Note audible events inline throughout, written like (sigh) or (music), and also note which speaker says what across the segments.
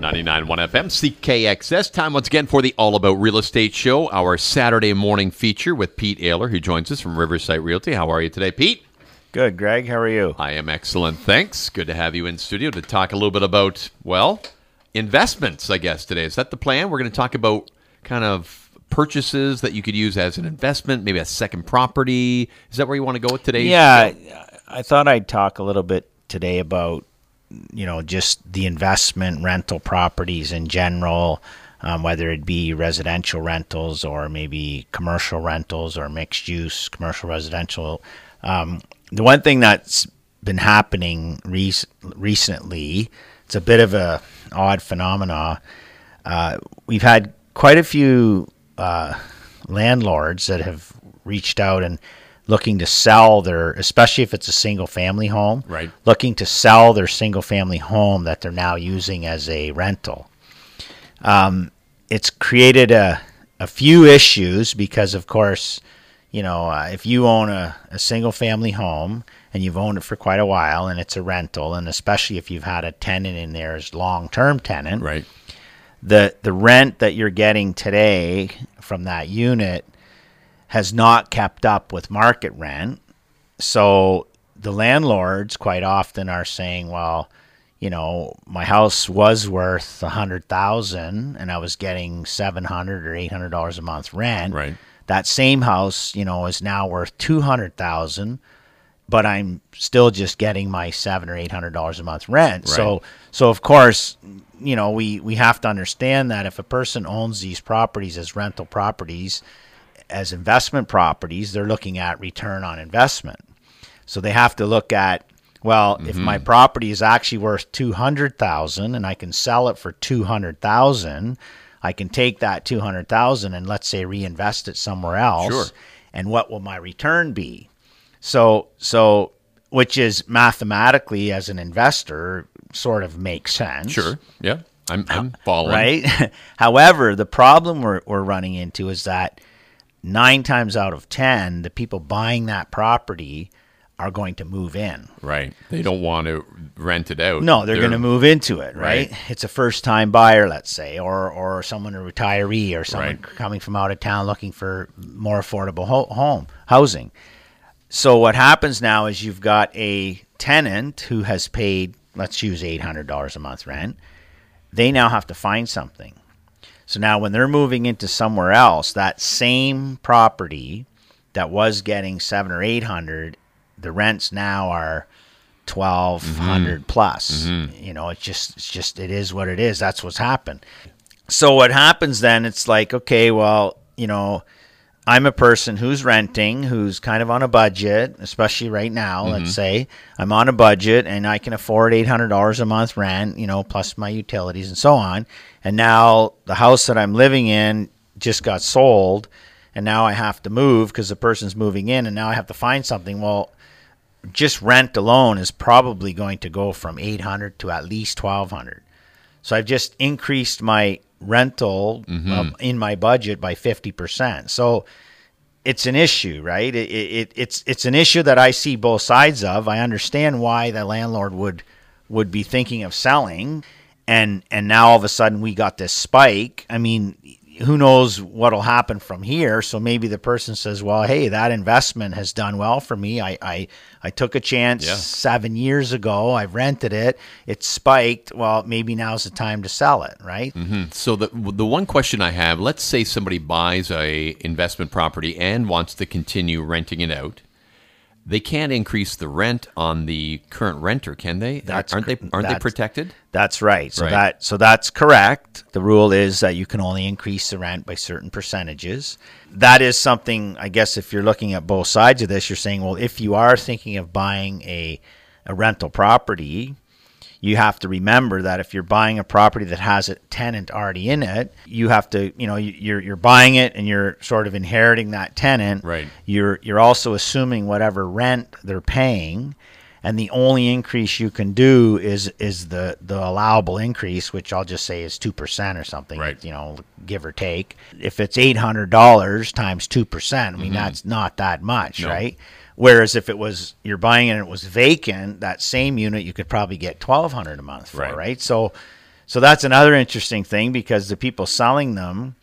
Speaker 1: 99.1 FM, CKXS. Time once again for the All About Real Estate Show, our Saturday morning feature with Pete Ayler, who joins us from Riverside Realty. How are you today, Pete?
Speaker 2: Good, Greg. How are you?
Speaker 1: I am excellent, thanks. Good to have you in studio to talk a little bit about, well, investments, I guess, today. Is that the plan? We're going to talk about kind of purchases that you could use as an investment, maybe a second property. Is that where you want to go with today?
Speaker 2: Yeah, I thought I'd talk a little bit today about you know just the investment rental properties in general um, whether it be residential rentals or maybe commercial rentals or mixed use commercial residential. Um, the one thing that's been happening rec- recently it's a bit of a odd phenomena uh, we've had quite a few uh, landlords that have reached out and looking to sell their, especially if it's a single family home,
Speaker 1: Right.
Speaker 2: looking to sell their single family home that they're now using as a rental. Um, it's created a, a few issues because, of course, you know, uh, if you own a, a single family home and you've owned it for quite a while and it's a rental, and especially if you've had a tenant in there as long term tenant,
Speaker 1: Right.
Speaker 2: the the rent that you're getting today from that unit has not kept up with market rent. So the landlords quite often are saying, well, you know, my house was worth a hundred thousand and I was getting seven hundred or eight hundred dollars a month rent.
Speaker 1: Right.
Speaker 2: That same house, you know, is now worth two hundred thousand, but I'm still just getting my seven or eight hundred dollars a month rent. So so of course, you know, we, we have to understand that if a person owns these properties as rental properties, as investment properties, they're looking at return on investment. So they have to look at well, if my mm-hmm. property is actually worth two hundred thousand and I can sell it for two hundred thousand, I can take that two hundred thousand and let's say reinvest it somewhere else.
Speaker 1: Sure.
Speaker 2: And what will my return be? So so which is mathematically as an investor sort of makes sense.
Speaker 1: Sure. Yeah. I'm, I'm following.
Speaker 2: Right. (laughs) However, the problem we're, we're running into is that nine times out of 10, the people buying that property are going to move in.
Speaker 1: Right. They don't want to rent it out.
Speaker 2: No, they're, going to move into it, right?
Speaker 1: Right.
Speaker 2: It's a first time buyer, let's say, or or someone a retiree or someone
Speaker 1: Right.
Speaker 2: coming from out of town looking for more affordable ho- home housing. So what happens now is you've got a tenant who has paid, let's use $800 a month rent. They now have to find something. So now when they're moving into somewhere else, that same property that was getting 7 or 800, the rents now are 1200 mm-hmm. plus. Mm-hmm. You know, it's just it's just it is what it is. That's what's happened. So what happens then it's like, okay, well, you know, I'm a person who's renting, who's kind of on a budget, especially right now, let's mm-hmm. say. I'm on a budget and I can afford $800 a month rent, you know, plus my utilities and so on. And now the house that I'm living in just got sold and now I have to move because the person's moving in and now I have to find something. Well, just rent alone is probably going to go from 800 to at least 1200. So I've just increased my rental um, in my budget by 50%. So it's an issue, right? It, it, it's it's an issue that I see both sides of. I understand why the landlord would would be thinking of selling and and now all of a sudden we got this spike. I mean, who knows what'll happen from here? So maybe the person says, "Well, hey, that investment has done well for me. I I, I took a chance
Speaker 1: Yeah.
Speaker 2: seven years ago. I've rented it. It spiked. Well, maybe now's the time to sell it, right? Mm-hmm.
Speaker 1: So the the one question I have, let's say somebody buys a investment property and wants to continue renting it out. They can't increase the rent on the current renter, can they?
Speaker 2: That's
Speaker 1: aren't they aren't they protected?
Speaker 2: That's right. So
Speaker 1: Right.
Speaker 2: that so that's correct. The rule is that you can only increase the rent by certain percentages. That is something I guess if you're looking at both sides of this, you're saying, well, if you are thinking of buying a a rental property, you have to remember that if you're buying a property that has a tenant already in it, you have to, you know, you- you're you're buying it and you're sort of inheriting that tenant.
Speaker 1: Right.
Speaker 2: You're you're also assuming whatever rent they're paying, and the only increase you can do is is the the allowable increase, which I'll just say is two percent or something.
Speaker 1: Right.
Speaker 2: You know, give or take. If it's eight hundred dollars times two percent, I mean that's not that much,
Speaker 1: Mm-hmm. No.
Speaker 2: right? Whereas if it was you're buying and it was vacant, that same unit you could probably get twelve hundred a month for,
Speaker 1: Right.
Speaker 2: right? So So that's another interesting thing because the people selling them,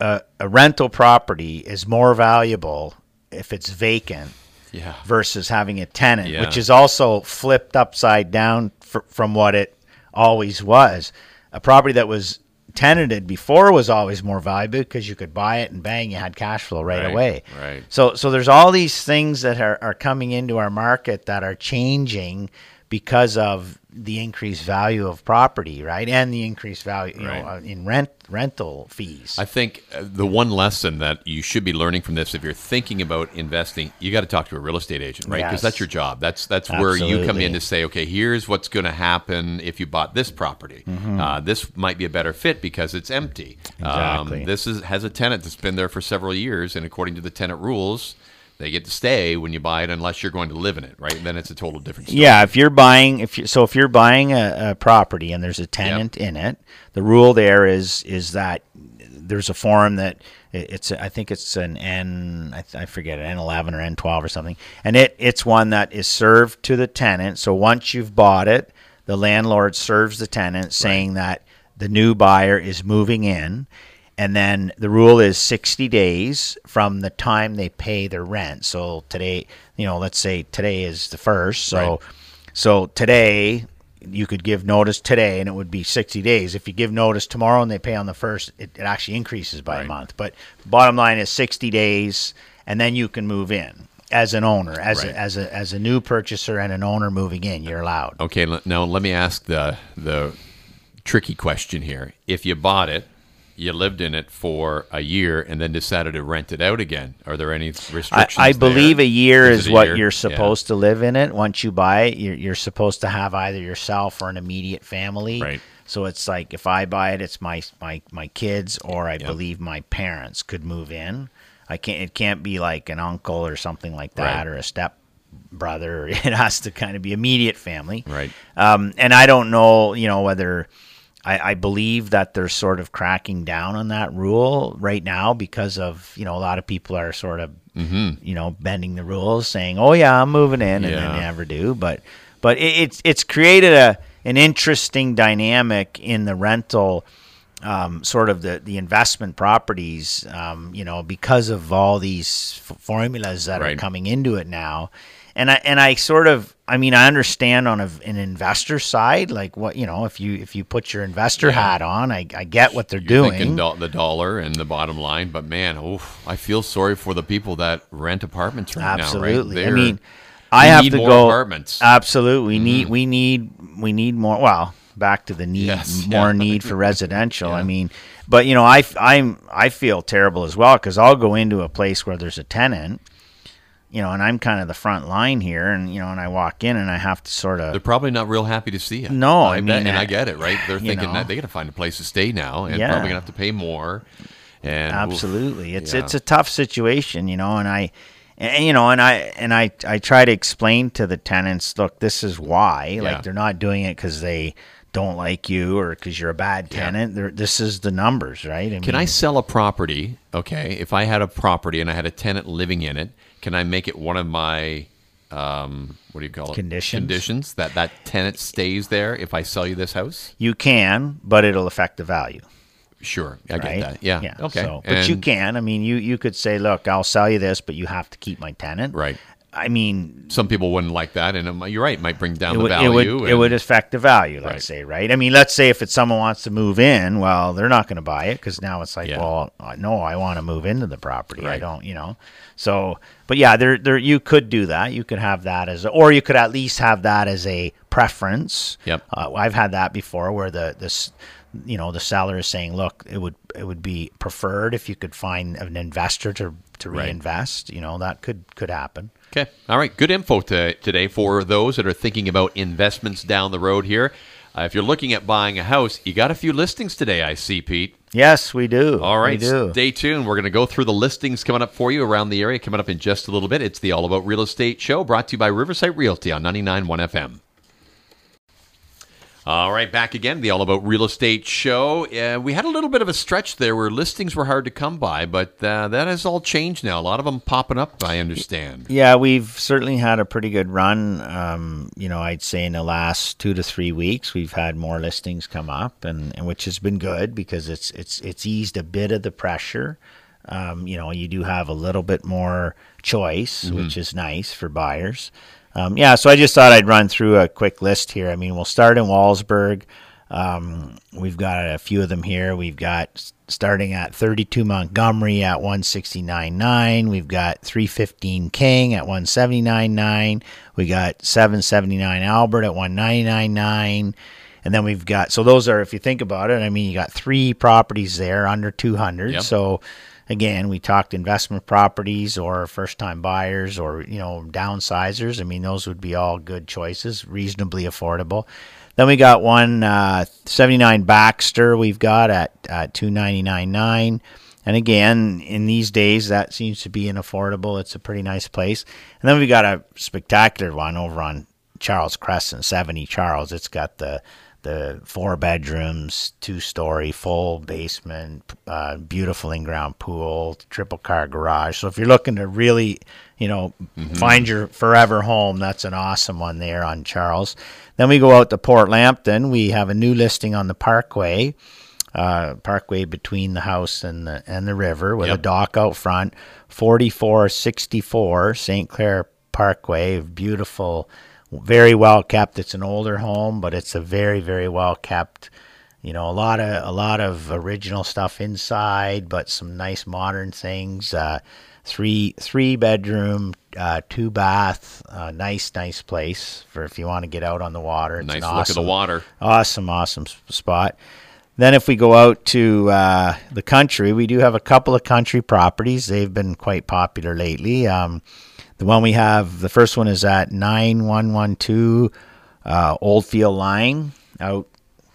Speaker 2: uh, a rental property is more valuable if it's vacant
Speaker 1: Yeah.
Speaker 2: versus having a tenant,
Speaker 1: Yeah.
Speaker 2: which is also flipped upside down fr- from what it always was. A property that was tenanted before was always more valuable because you could buy it and bang, you had cash flow right,
Speaker 1: Right,
Speaker 2: away.
Speaker 1: right.
Speaker 2: So, so there's all these things that are, are coming into our market that are changing because of the increased value of property, right, and the increased value, you
Speaker 1: Right.
Speaker 2: know, uh, in rent rental fees.
Speaker 1: I think uh, the one lesson that you should be learning from this, if you're thinking about investing, you got to talk to a real estate agent, right? Because
Speaker 2: Yes.
Speaker 1: that's your job. That's that's where you come in to say, okay, here's what's going to happen if you bought this property.
Speaker 2: Mm-hmm.
Speaker 1: Uh, this might be a better fit because it's empty.
Speaker 2: Exactly.
Speaker 1: Um, this is has a tenant that's been there for several years, and according to the tenant rules. They get to stay when you buy it, unless you're going to live in it, right? Then it's a total different story.
Speaker 2: Yeah, if you're buying, if you, so if you're buying a, a property and there's a tenant in it, the rule there is is that there's a form that it's I think it's an N I, th- I forget an N eleven or N twelve or something, and it it's one that is served to the tenant. So once you've bought it, the landlord serves the tenant saying that the new buyer is moving in. And then the rule is 60 days from the time they pay their rent. So today, you know, let's say today is the first. So
Speaker 1: Right.
Speaker 2: so today, you could give notice today, and it would be sixty days. If you give notice tomorrow and they pay on the first, it, it actually increases by a month. But bottom line is sixty days, and then you can move in as an owner, as
Speaker 1: Right.
Speaker 2: a, as a as a new purchaser and an owner moving in. You're allowed.
Speaker 1: Okay, now let me ask the the tricky question here. If you bought it, you lived in it for a year, and then decided to rent it out again, are there any restrictions?
Speaker 2: I believe
Speaker 1: there?
Speaker 2: a year
Speaker 1: Is
Speaker 2: is,
Speaker 1: a
Speaker 2: what
Speaker 1: year?
Speaker 2: you're
Speaker 1: Yeah.
Speaker 2: supposed to live in it. Once you buy it, you're, you're supposed to have either yourself or an immediate family.
Speaker 1: Right.
Speaker 2: So it's like if I buy it, it's my my my kids or I believe my parents could move in. I can't. It can't be like an uncle or something like that
Speaker 1: Right.
Speaker 2: or a step brother. (laughs) It has to kind of be immediate family.
Speaker 1: Right.
Speaker 2: Um, and I don't know, you know, whether I, I believe that they're sort of cracking down on that rule right now because of, you know, a lot of people are sort of, you know, bending the rules, saying, "Oh yeah, I'm moving in," and
Speaker 1: Yeah.
Speaker 2: they never do. But, but it, it's it's created a an interesting dynamic in the rental. Um, sort of the, the investment properties, um, you know, because of all these f- formulas that
Speaker 1: Right.
Speaker 2: are coming into it now, and I and I sort of I mean I understand on a, an investor side like what you know if you if you put your investor hat on I, I get what they're
Speaker 1: You're
Speaker 2: doing
Speaker 1: do- the dollar and the bottom line, but man, oof, I feel sorry for the people that rent apartments right
Speaker 2: absolutely
Speaker 1: now. Right?
Speaker 2: I mean I have to
Speaker 1: more
Speaker 2: go
Speaker 1: apartments. Mm-hmm.
Speaker 2: absolutely we need we need we need more well back to the need
Speaker 1: Yes,
Speaker 2: more
Speaker 1: yeah.
Speaker 2: need for residential I mean but you know I I'm I feel terrible as well because I'll go into a place where there's a tenant you know and I'm kind of the front line here and you know and I walk in and I have to sort of
Speaker 1: They're probably not real happy to see you.
Speaker 2: No, I
Speaker 1: bet,
Speaker 2: mean,
Speaker 1: and I
Speaker 2: uh,
Speaker 1: get it, right? They're thinking
Speaker 2: know.
Speaker 1: that they got to find a place to stay now, and
Speaker 2: Yeah.
Speaker 1: probably gonna have to pay more. And oof,
Speaker 2: Absolutely, it's
Speaker 1: yeah.
Speaker 2: it's a tough situation, you know, and I, and, you know, and I and I I try to explain to the tenants, look, this is why,
Speaker 1: Yeah.
Speaker 2: like they're not doing it because they don't like you or because you're a bad tenant. They're, this is the numbers, right?
Speaker 1: Can I sell a property? Okay, if I had a property and I had a tenant living in it, can I make it one of my um, what do you call it?
Speaker 2: Conditions?
Speaker 1: Conditions that that tenant stays there if I sell you this house.
Speaker 2: You can, but it'll affect the value.
Speaker 1: Sure, I
Speaker 2: right?
Speaker 1: get that. Yeah. Okay.
Speaker 2: So, but you can. I mean, you you could say, look, I'll sell you this, but you have to keep my tenant.
Speaker 1: Right.
Speaker 2: I mean,
Speaker 1: Some people wouldn't like that, and it you're right. It might bring down
Speaker 2: it
Speaker 1: the
Speaker 2: would, it
Speaker 1: value.
Speaker 2: would, it would affect the value, let's
Speaker 1: Right.
Speaker 2: say, right? I mean, let's say if it's someone wants to move in, well, they're not going to buy it because now it's like,
Speaker 1: Yeah.
Speaker 2: well, no, I want to move into the property. I don't, you know. So, but yeah, there, there, you could do that. You could have that as, or you could at least have that as a preference.
Speaker 1: Yep.
Speaker 2: Uh, I've had that before, where the this, you know, the seller is saying, look, it would, it would be preferred if you could find an investor to to
Speaker 1: Right.
Speaker 2: reinvest. You know, that could could happen.
Speaker 1: Okay. All right. Good info to, today for those that are thinking about investments down the road here. Uh, if you're looking at buying a house, you got a few listings today, I see, Pete.
Speaker 2: Yes, we do.
Speaker 1: All right.
Speaker 2: we do.
Speaker 1: Stay tuned. We're going to go through the listings coming up for you around the area coming up in just a little bit. It's the All About Real Estate Show brought to you by Riverside Realty on 99.1 FM. All right, back again. The All About Real Estate show. Uh, we had a little bit of a stretch there where listings were hard to come by, but uh, that has all changed now. A lot of them popping up, I understand.
Speaker 2: Yeah, we've certainly had a pretty good run. Um, you know, I'd say in the last two to three weeks, we've had more listings come up, and, and which has been good because it's it's it's eased a bit of the pressure. Um, you know, you do have a little bit more choice, mm-hmm. which is nice for buyers. Um, yeah, so I just thought I'd run through a quick list here. I mean, we'll start in Wallaceburg. Um, we've got a few of them here. We've got starting at 32 Montgomery at 169.9. We've got 315 King at 179.9. We got 779 Albert at 199.9. And then we've got so those are if you think about it, I mean you got three properties there under 200. Yep. So again, we talked investment properties or first time buyers or, you know, downsizers. I mean, those would be all good choices, reasonably affordable. Then we got one uh, 79 Baxter we've got at uh, 299.9. And again, in these days, that seems to be an affordable. It's a pretty nice place. And then we got a spectacular one over on Charles Crescent, 70 Charles. It's got the the four bedrooms, two story, full basement, uh, beautiful in ground pool, triple car garage. So if you're looking to really, you know, mm-hmm. find your forever home, that's an awesome one there on Charles. Then we go out to Port Lambton. We have a new listing on the Parkway. Uh, parkway between the house and the and the river with yep. a dock out front, forty four sixty four St. Clair Parkway, beautiful very well kept. It's an older home, but it's a very very well kept. You know, a lot of a lot of original stuff inside, but some nice modern things. Uh, three three bedroom, uh, two bath, uh, nice nice place for if you want to get out on the water.
Speaker 1: It's nice awesome, look at the water.
Speaker 2: Awesome, awesome spot. Then, if we go out to uh, the country, we do have a couple of country properties. They've been quite popular lately. Um, the one we have, the first one is at 9112 uh, Oldfield Line out,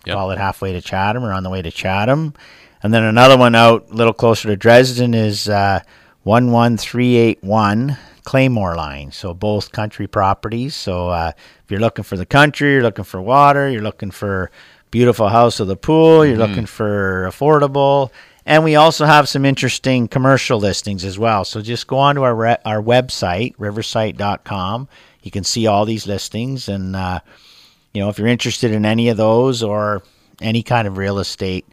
Speaker 2: yep. call it halfway to Chatham or on the way to Chatham. And then another one out a little closer to Dresden is uh, 11381 Claymore Line. So both country properties. So uh, if you're looking for the country, you're looking for water, you're looking for beautiful house with a pool, you're mm-hmm. looking for affordable and we also have some interesting commercial listings as well. So just go on to our, re- our website, riversite.com. You can see all these listings. And, uh, you know, if you're interested in any of those or any kind of real estate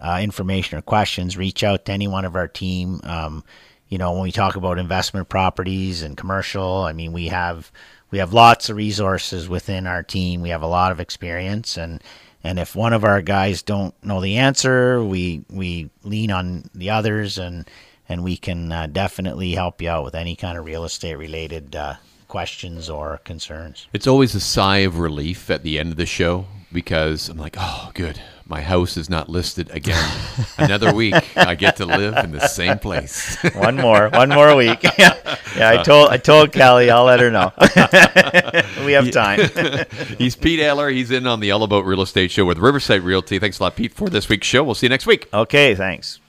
Speaker 2: uh, information or questions, reach out to any one of our team. Um, you know, when we talk about investment properties and commercial, I mean, we have we have lots of resources within our team. We have a lot of experience, and and if one of our guys don't know the answer, we we lean on the others, and and we can uh, definitely help you out with any kind of real estate related uh, questions or concerns.
Speaker 1: It's always a sigh of relief at the end of the show because I'm like, oh, good. My house is not listed again. (laughs) Another week, I get to live in the same place. (laughs)
Speaker 2: one more, one more week. (laughs) yeah. I told, I told Kelly, I'll let her know. we have time.
Speaker 1: He's Pete Eller. He's in on the All About Real Estate Show with Riverside Realty. Thanks a lot, Pete, for this week's show. We'll see you next week.
Speaker 2: Okay, thanks.